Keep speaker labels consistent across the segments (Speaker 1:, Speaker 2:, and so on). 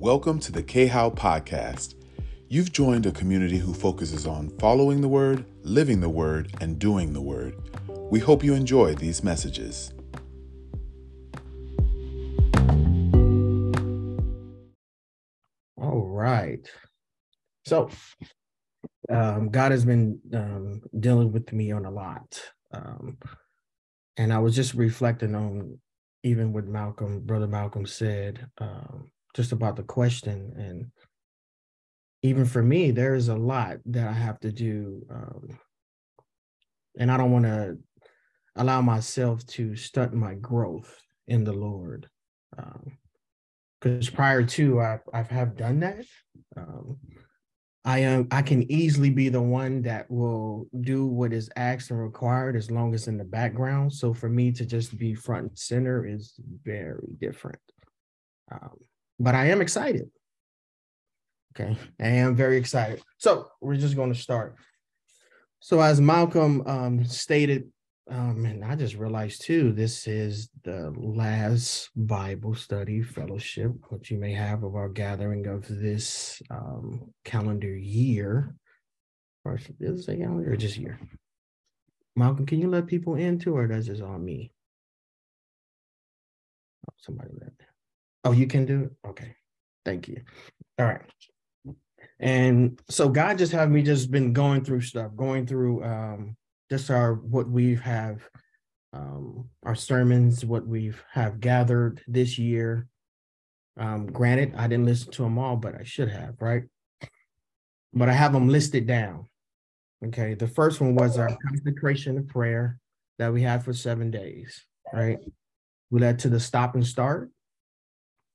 Speaker 1: Welcome to the K How Podcast. You've joined a community who focuses on following the Word, living the Word, and doing the Word. We hope you enjoy these messages.
Speaker 2: All right. So, um, God has been um, dealing with me on a lot. Um, and I was just reflecting on even what Malcolm, Brother Malcolm said, um, just about the question. And even for me, there is a lot that I have to do. Um, and I don't want to allow myself to stunt my growth in the Lord. Because um, prior to, I, I have done that. Um, I am I can easily be the one that will do what is asked and required as long as in the background. So for me to just be front and center is very different. Um, but I am excited. Okay, I am very excited. So we're just going to start. So as Malcolm um, stated um, and I just realized too, this is the last Bible study fellowship, which you may have of our gathering of this um, calendar year. Or is it say calendar or just year? Malcolm, can you let people in too, or does this on me? Oh, somebody let. Oh, you can do it. Okay, thank you. All right. And so God just have me just been going through stuff, going through um, just our what we have um, our sermons, what we've have gathered this year. Um, granted, I didn't listen to them all, but I should have, right? But I have them listed down. Okay, the first one was our consecration of prayer that we had for seven days, right? We led to the stop and start.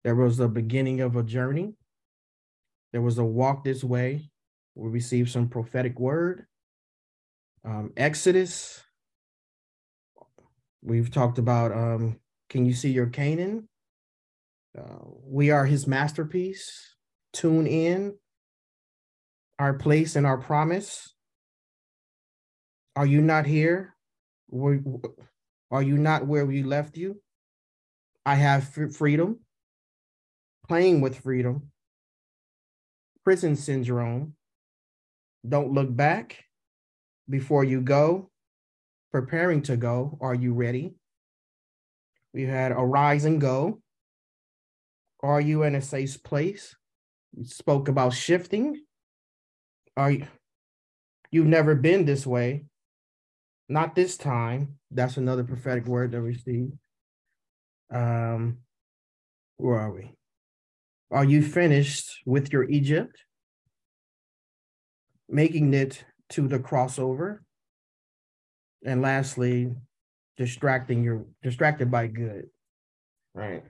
Speaker 2: There was the beginning of a journey. There was a walk this way. We received some prophetic word um, Exodus. We've talked about um, Can You See Your Canaan? Uh, we are his masterpiece. Tune in. Our place and our promise. Are you not here? are you not where we left you? I have freedom. Playing with freedom. Prison syndrome. Don't look back before you go, preparing to go, are you ready? We had arise and go. Are you in a safe place? We spoke about shifting. Are you you've never been this way? Not this time. That's another prophetic word that we see. Um, where are we? Are you finished with your Egypt? Making it to the crossover. And lastly, distracting your distracted by good. Right.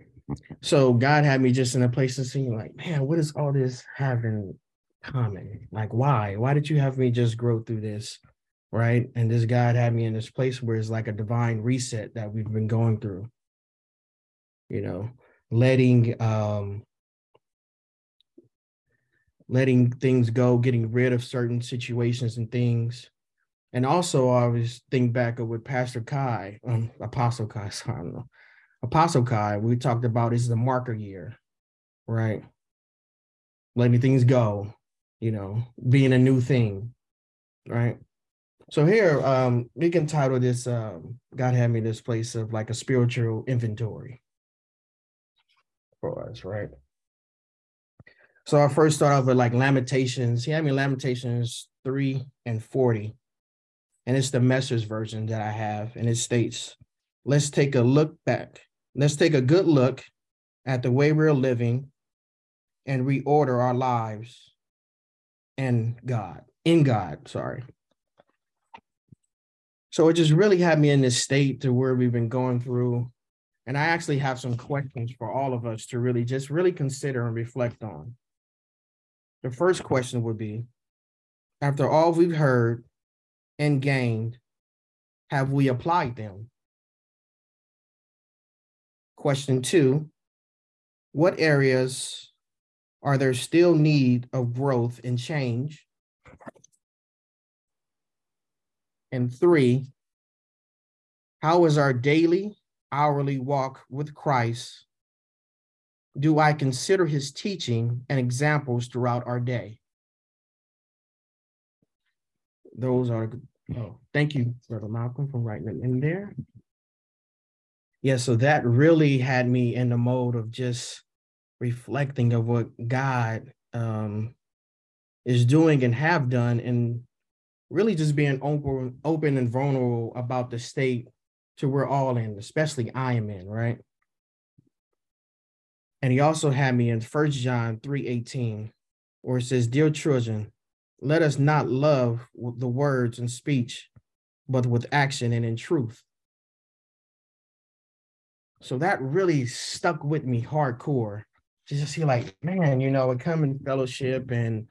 Speaker 2: So God had me just in a place to see like, man, what does all this have in common? Like, why? Why did you have me just grow through this? Right. And this God had me in this place where it's like a divine reset that we've been going through. You know, letting um letting things go, getting rid of certain situations and things. And also, I always think back of with Pastor Kai, um, Apostle Kai, sorry, I don't know, Apostle Kai, we talked about this is a marker year, right? Letting things go, you know, being a new thing, right? So here, um, we can title this, um, God had me this place of like a spiritual inventory for us, right? So I first start off with like Lamentations. He had me Lamentations 3 and 40. And it's the message version that I have. And it states, let's take a look back. Let's take a good look at the way we're living and reorder our lives and God, in God, sorry. So it just really had me in this state to where we've been going through. And I actually have some questions for all of us to really just really consider and reflect on. The first question would be after all we've heard and gained, have we applied them? Question two What areas are there still need of growth and change? And three, how is our daily, hourly walk with Christ do I consider his teaching and examples throughout our day? Those are, oh, thank you, Brother Malcolm, for writing them in there. Yeah, so that really had me in the mode of just reflecting of what God um, is doing and have done, and really just being open, open and vulnerable about the state to we're all in, especially I am in, right? And he also had me in First John 3:18, where it says, Dear children, let us not love with the words and speech, but with action and in truth. So that really stuck with me hardcore. To just see like, man, you know, we come in fellowship and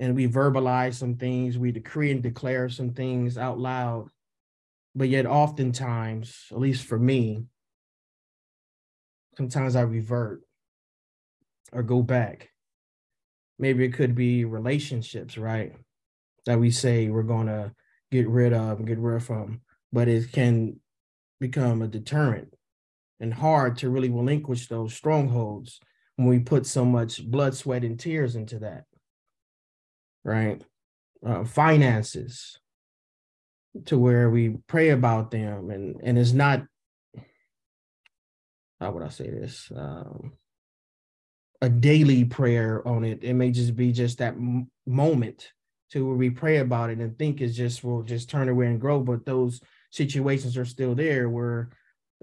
Speaker 2: and we verbalize some things, we decree and declare some things out loud. But yet oftentimes, at least for me, sometimes I revert or go back. Maybe it could be relationships, right? That we say we're going to get rid of and get rid of from, but it can become a deterrent and hard to really relinquish those strongholds when we put so much blood, sweat, and tears into that, right? Uh, finances to where we pray about them and and it's not how would I say this? Um, a daily prayer on it. It may just be just that m- moment to where we pray about it and think it's just will just turn away and grow. But those situations are still there where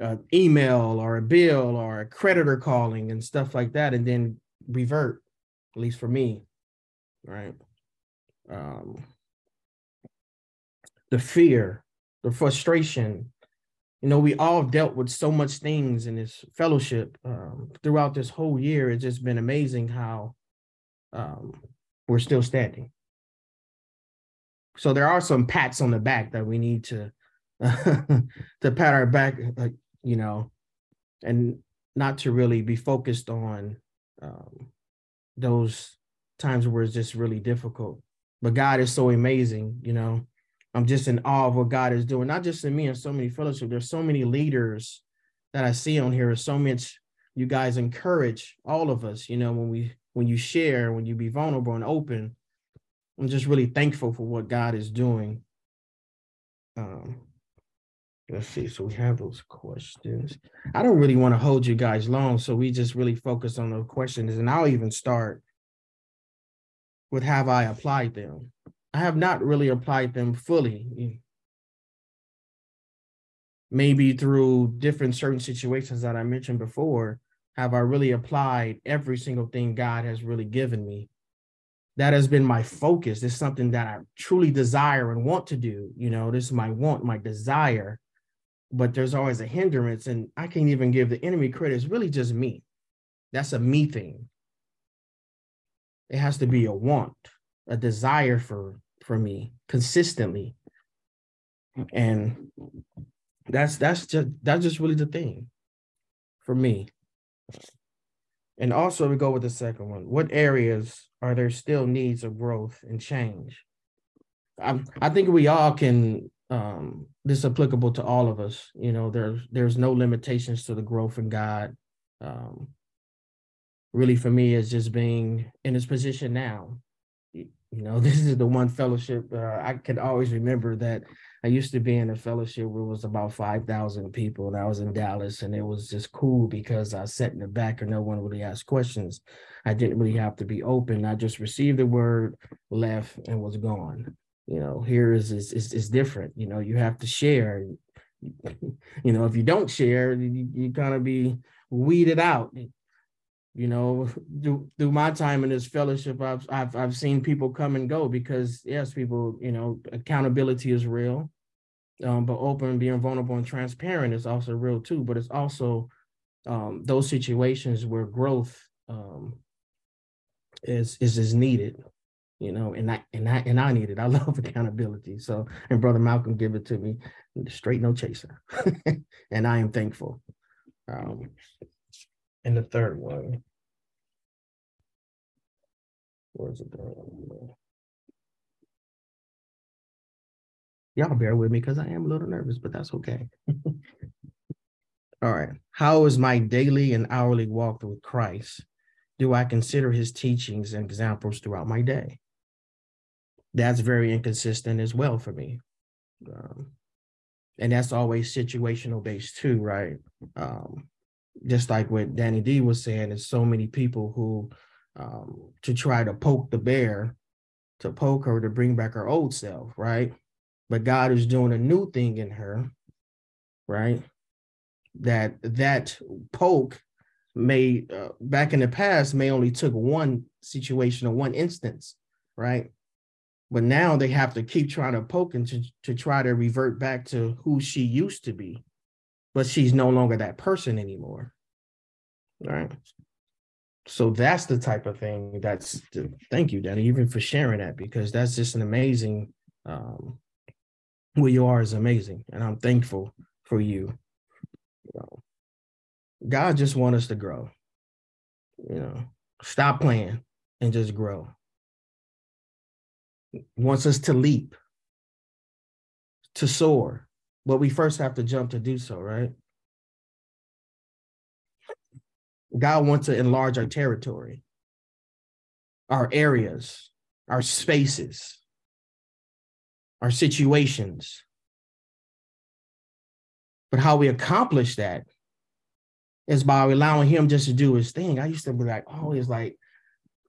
Speaker 2: uh, email or a bill or a creditor calling and stuff like that, and then revert. At least for me, right? Um, the fear, the frustration, you know, we all dealt with so much things in this fellowship um, throughout this whole year. It's just been amazing how um, we're still standing. So there are some pats on the back that we need to to pat our back, uh, you know, and not to really be focused on um, those times where it's just really difficult. But God is so amazing, you know. I'm just in awe of what God is doing, not just in me and so many fellowship. There's so many leaders that I see on here. So much you guys encourage all of us, you know, when we when you share, when you be vulnerable and open. I'm just really thankful for what God is doing. Um, let's see. So we have those questions. I don't really want to hold you guys long, so we just really focus on the questions, and I'll even start with have I applied them? I have not really applied them fully. Maybe through different certain situations that I mentioned before, have I really applied every single thing God has really given me. That has been my focus. It's something that I truly desire and want to do. You know, this is my want, my desire. But there's always a hindrance, and I can't even give the enemy credit. It's really just me. That's a me thing. It has to be a want, a desire for for me consistently. And that's that's just that's just really the thing for me. And also we go with the second one. What areas are there still needs of growth and change? I I think we all can um this is applicable to all of us. You know, there's there's no limitations to the growth in God. Um really for me is just being in this position now you know, this is the one fellowship uh, I can always remember that I used to be in a fellowship where it was about 5,000 people and I was in Dallas and it was just cool because I sat in the back and no one really asked questions. I didn't really have to be open. I just received the word, left and was gone. You know, here is is is, is different. You know, you have to share. You know, if you don't share, you, you kind of be weeded out you know through, through my time in this fellowship I've, I've i've seen people come and go because yes people you know accountability is real. Um, but open being vulnerable and transparent is also real too but it's also um, those situations where growth um, is is is needed you know and i and i and i need it. I love accountability. So and brother malcolm give it to me. Straight no chaser. And i am thankful. Um and the third one. Where's it going? Y'all bear with me because I am a little nervous, but that's okay. All right. How is my daily and hourly walk with Christ? Do I consider his teachings and examples throughout my day? That's very inconsistent as well for me. Um, and that's always situational based too, right? Um, just like what Danny D was saying, there's so many people who um, to try to poke the bear, to poke her to bring back her old self, right? But God is doing a new thing in her, right? That that poke may uh, back in the past may only took one situation or one instance, right? But now they have to keep trying to poke and to, to try to revert back to who she used to be, but she's no longer that person anymore. Right. So that's the type of thing that's thank you, Danny, even for sharing that, because that's just an amazing um who you are is amazing. And I'm thankful for you. you know, God just wants us to grow. You know, stop playing and just grow. Wants us to leap, to soar. But we first have to jump to do so, right? God wants to enlarge our territory, our areas, our spaces, our situations. But how we accomplish that is by allowing him just to do his thing. I used to be like, always like,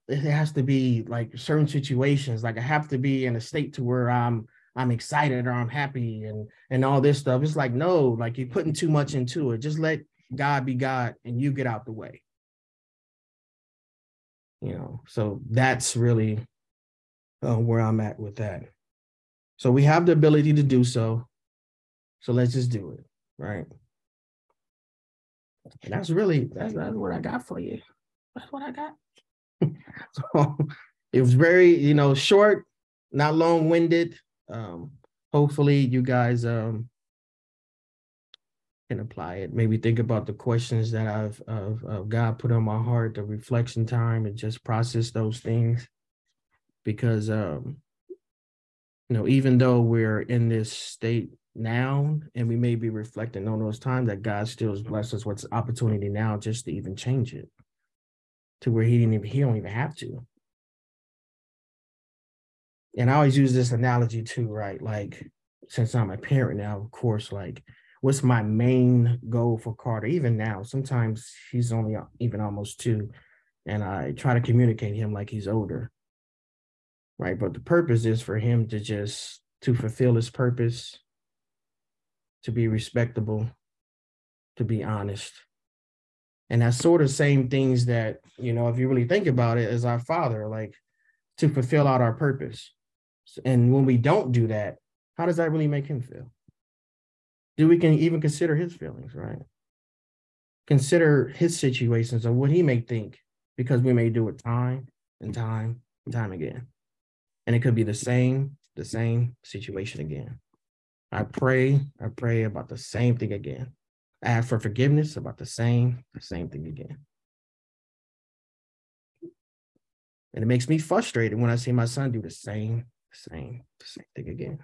Speaker 2: it has to be like certain situations. Like I have to be in a state to where I'm I'm excited or I'm happy and and all this stuff. It's like no, like you're putting too much into it. Just let God be God and you get out the way. You know, so that's really uh, where I'm at with that. So we have the ability to do so. So let's just do it, right? And that's really that's, that's what I got for you. That's what I got. so it was very, you know, short, not long-winded. Um, hopefully you guys um can apply it. Maybe think about the questions that I've of, of God put on my heart, the reflection time, and just process those things. Because um, you know, even though we're in this state now and we may be reflecting on those times that God still has blessed us with opportunity now just to even change it to where he didn't even he don't even have to. And I always use this analogy too, right? Like since I'm a parent now, of course, like what's my main goal for Carter? Even now, sometimes he's only uh, even almost two, and I try to communicate him like he's older. Right. But the purpose is for him to just to fulfill his purpose, to be respectable, to be honest. And that's sort of same things that, you know, if you really think about it, as our father, like to fulfill out our purpose. And when we don't do that, how does that really make him feel? Do we can even consider his feelings, right? Consider his situations and what he may think, because we may do it time and time and time again. And it could be the same, the same situation again. I pray, I pray about the same thing again. I ask for forgiveness about the same, the same thing again. And it makes me frustrated when I see my son do the same, same, same thing again.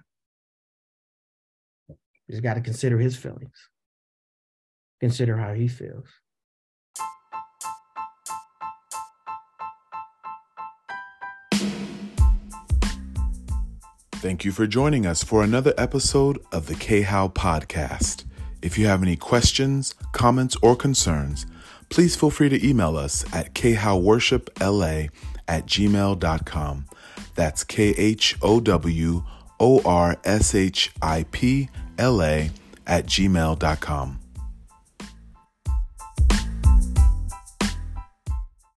Speaker 2: You just got to consider his feelings. Consider how he feels.
Speaker 1: Thank you for joining us for another episode of the K How Podcast. If you have any questions, comments, or concerns, please feel free to email us at khowworshipla at gmail.com. That's K H O W O R S H I P L A at gmail.com.